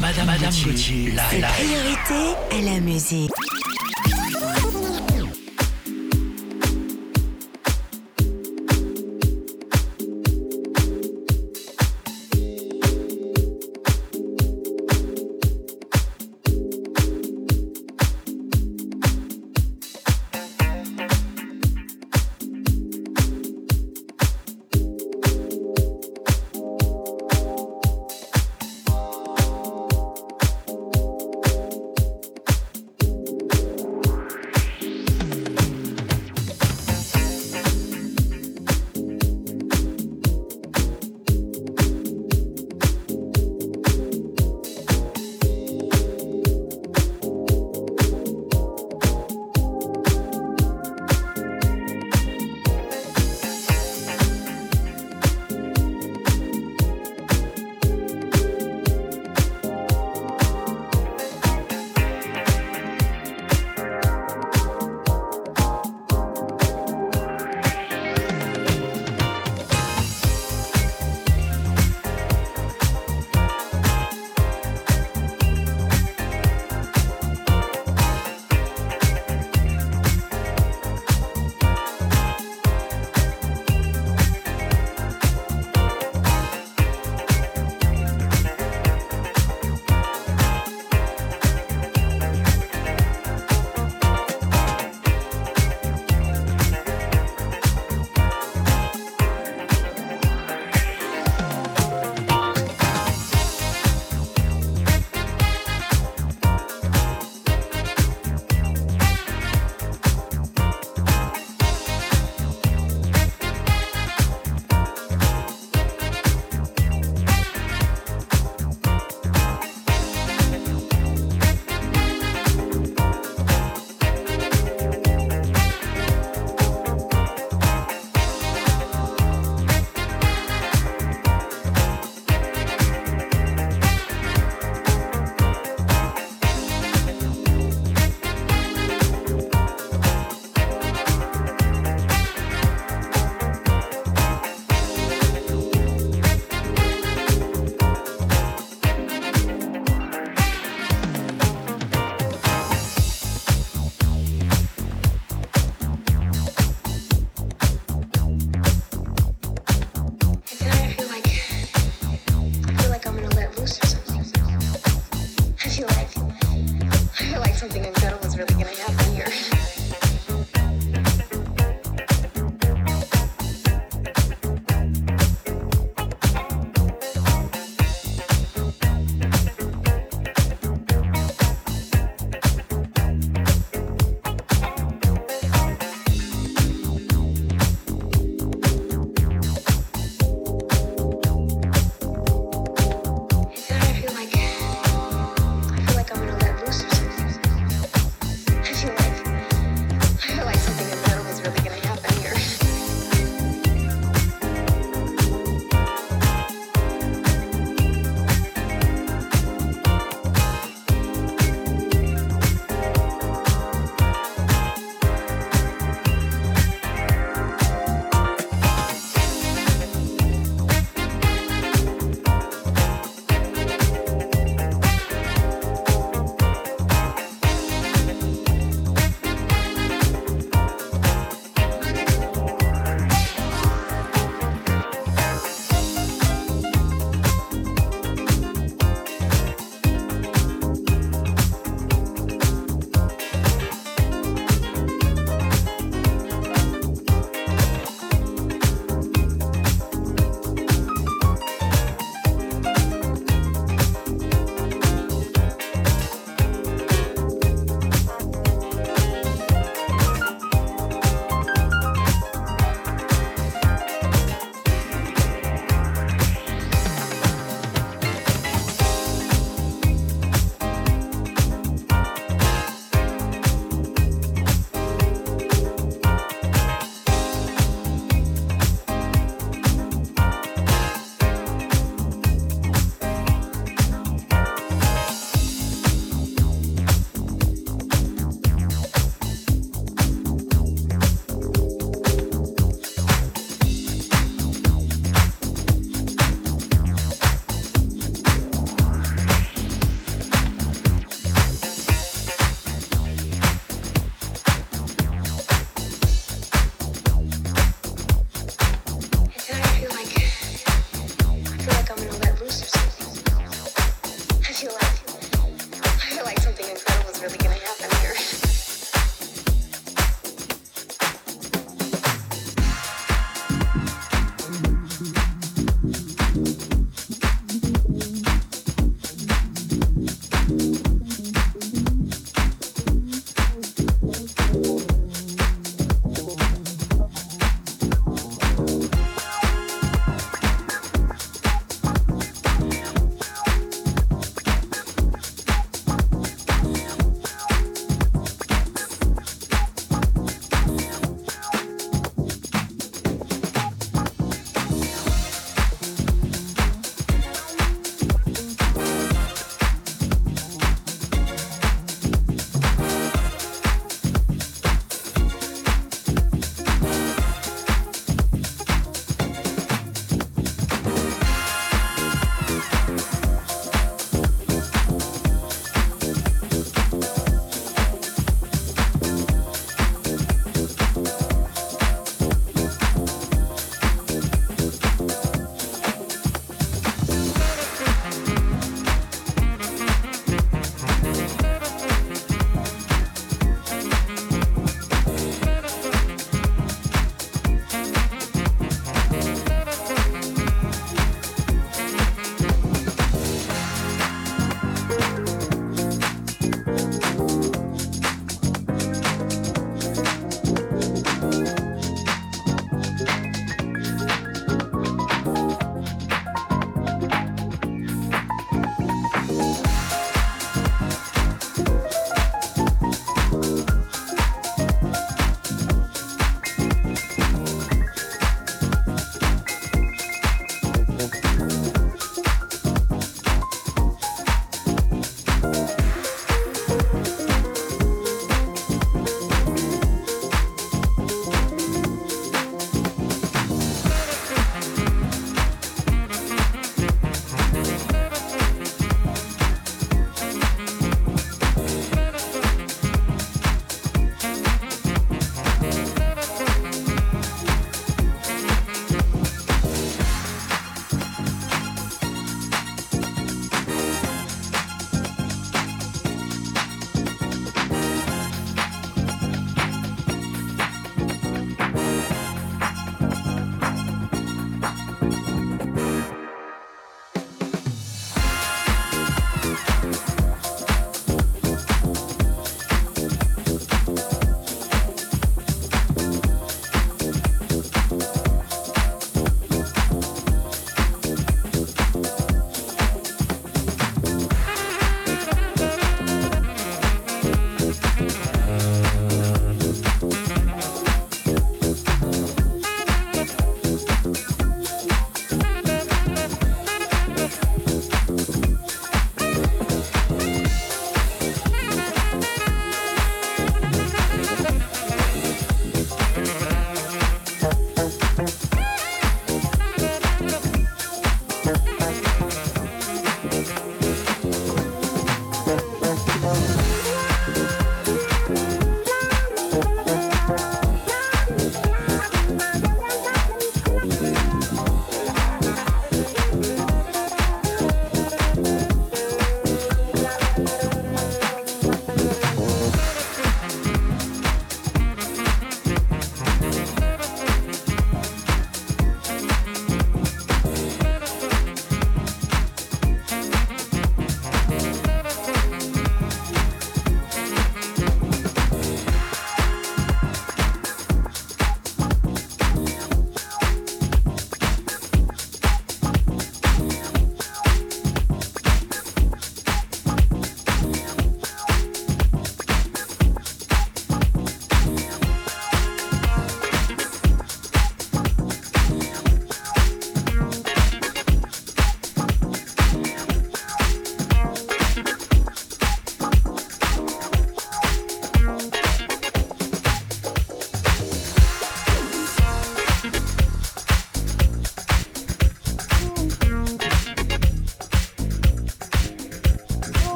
Madame, Madame Gauthier, la, la. Priorité à la musique.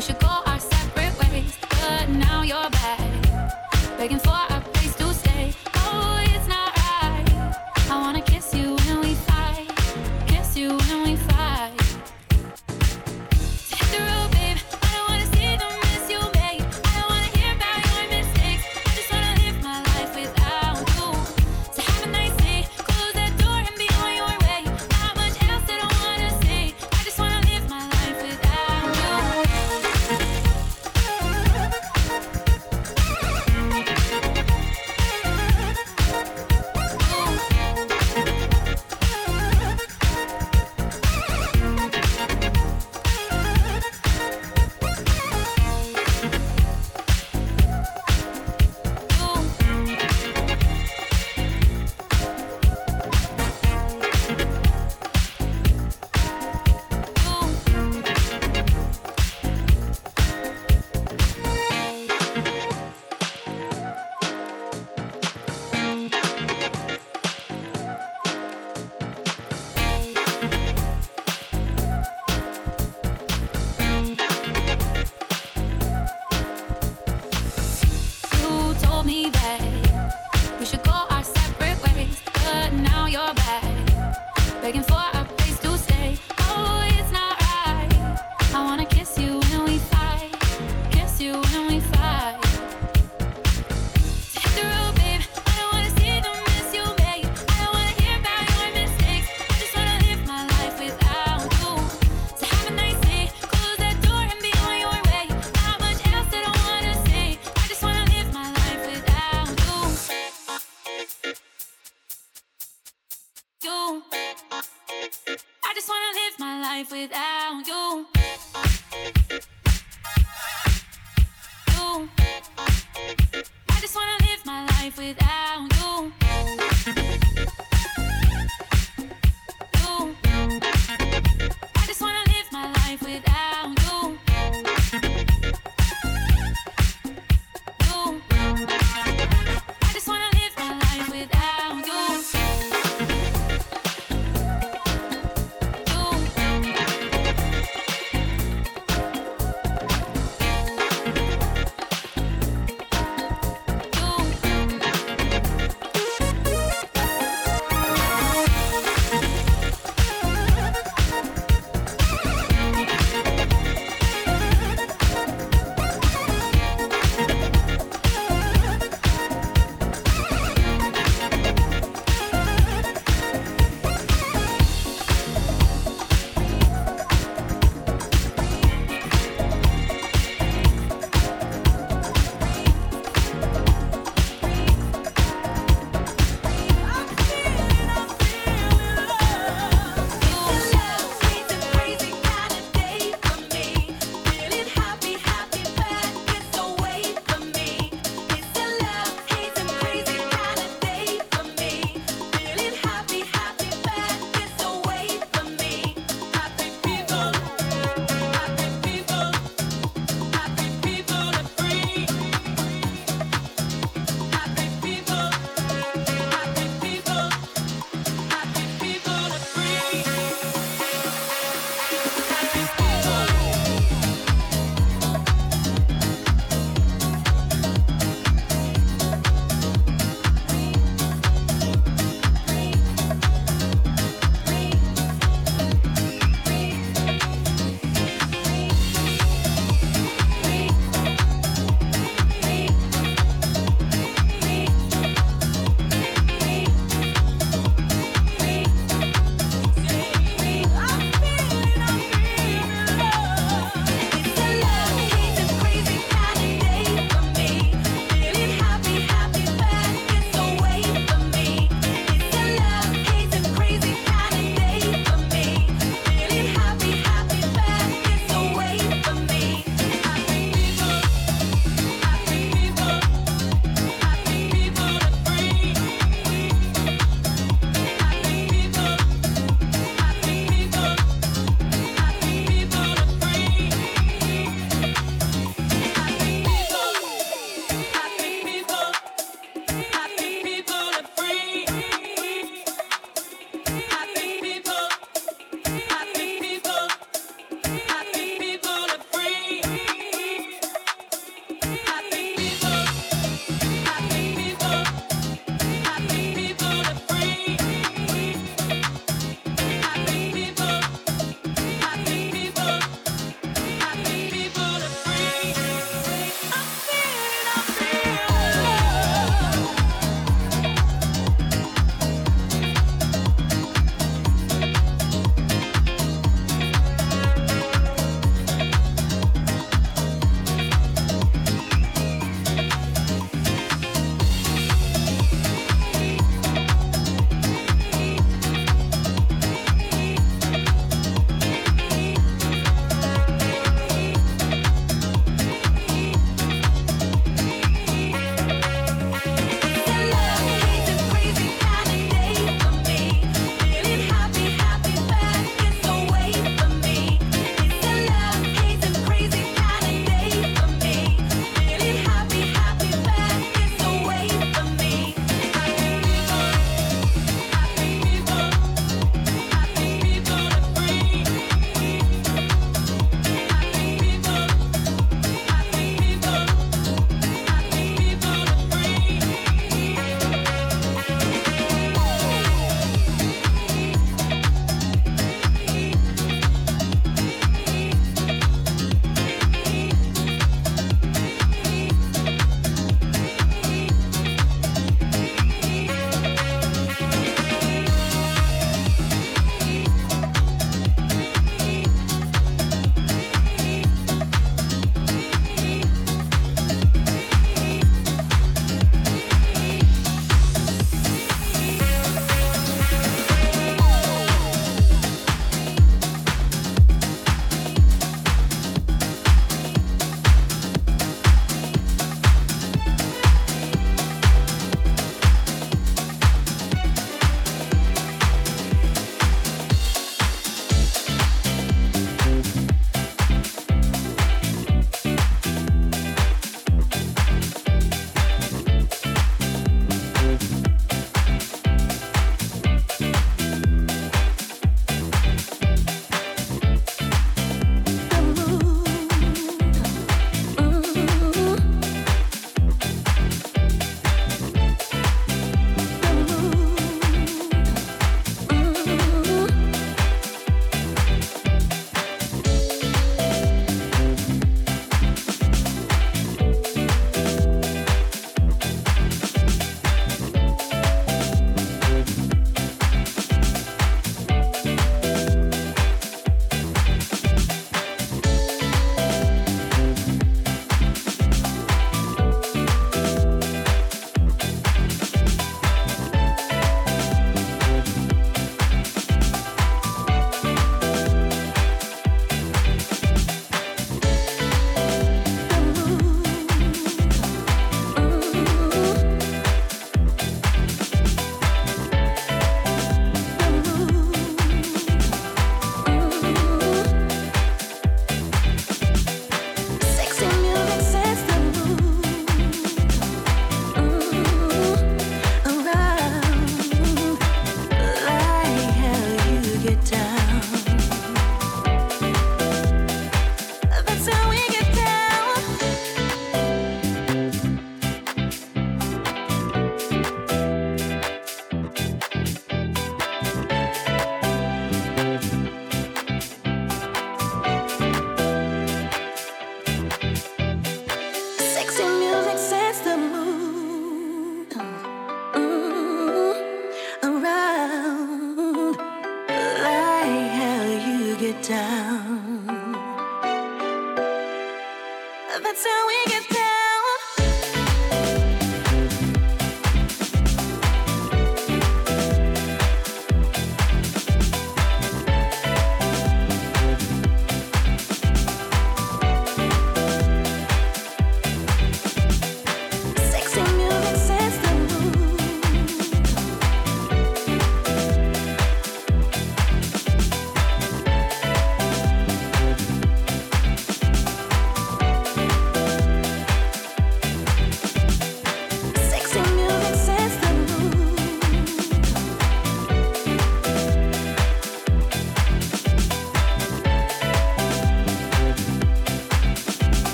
We should go our separate ways, but now you're back, begging for.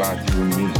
about you and me.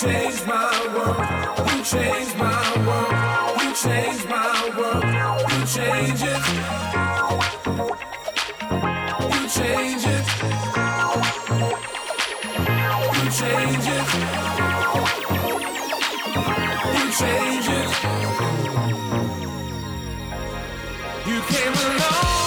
changed my world. You changed my world. You changed my world. You change it. You change it. You change it. You change it. You came along.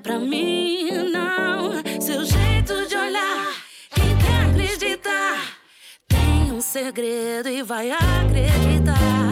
pra mim, não. Seu jeito de olhar, quem quer acreditar? tem um segredo e vai acreditar.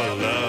buffalo.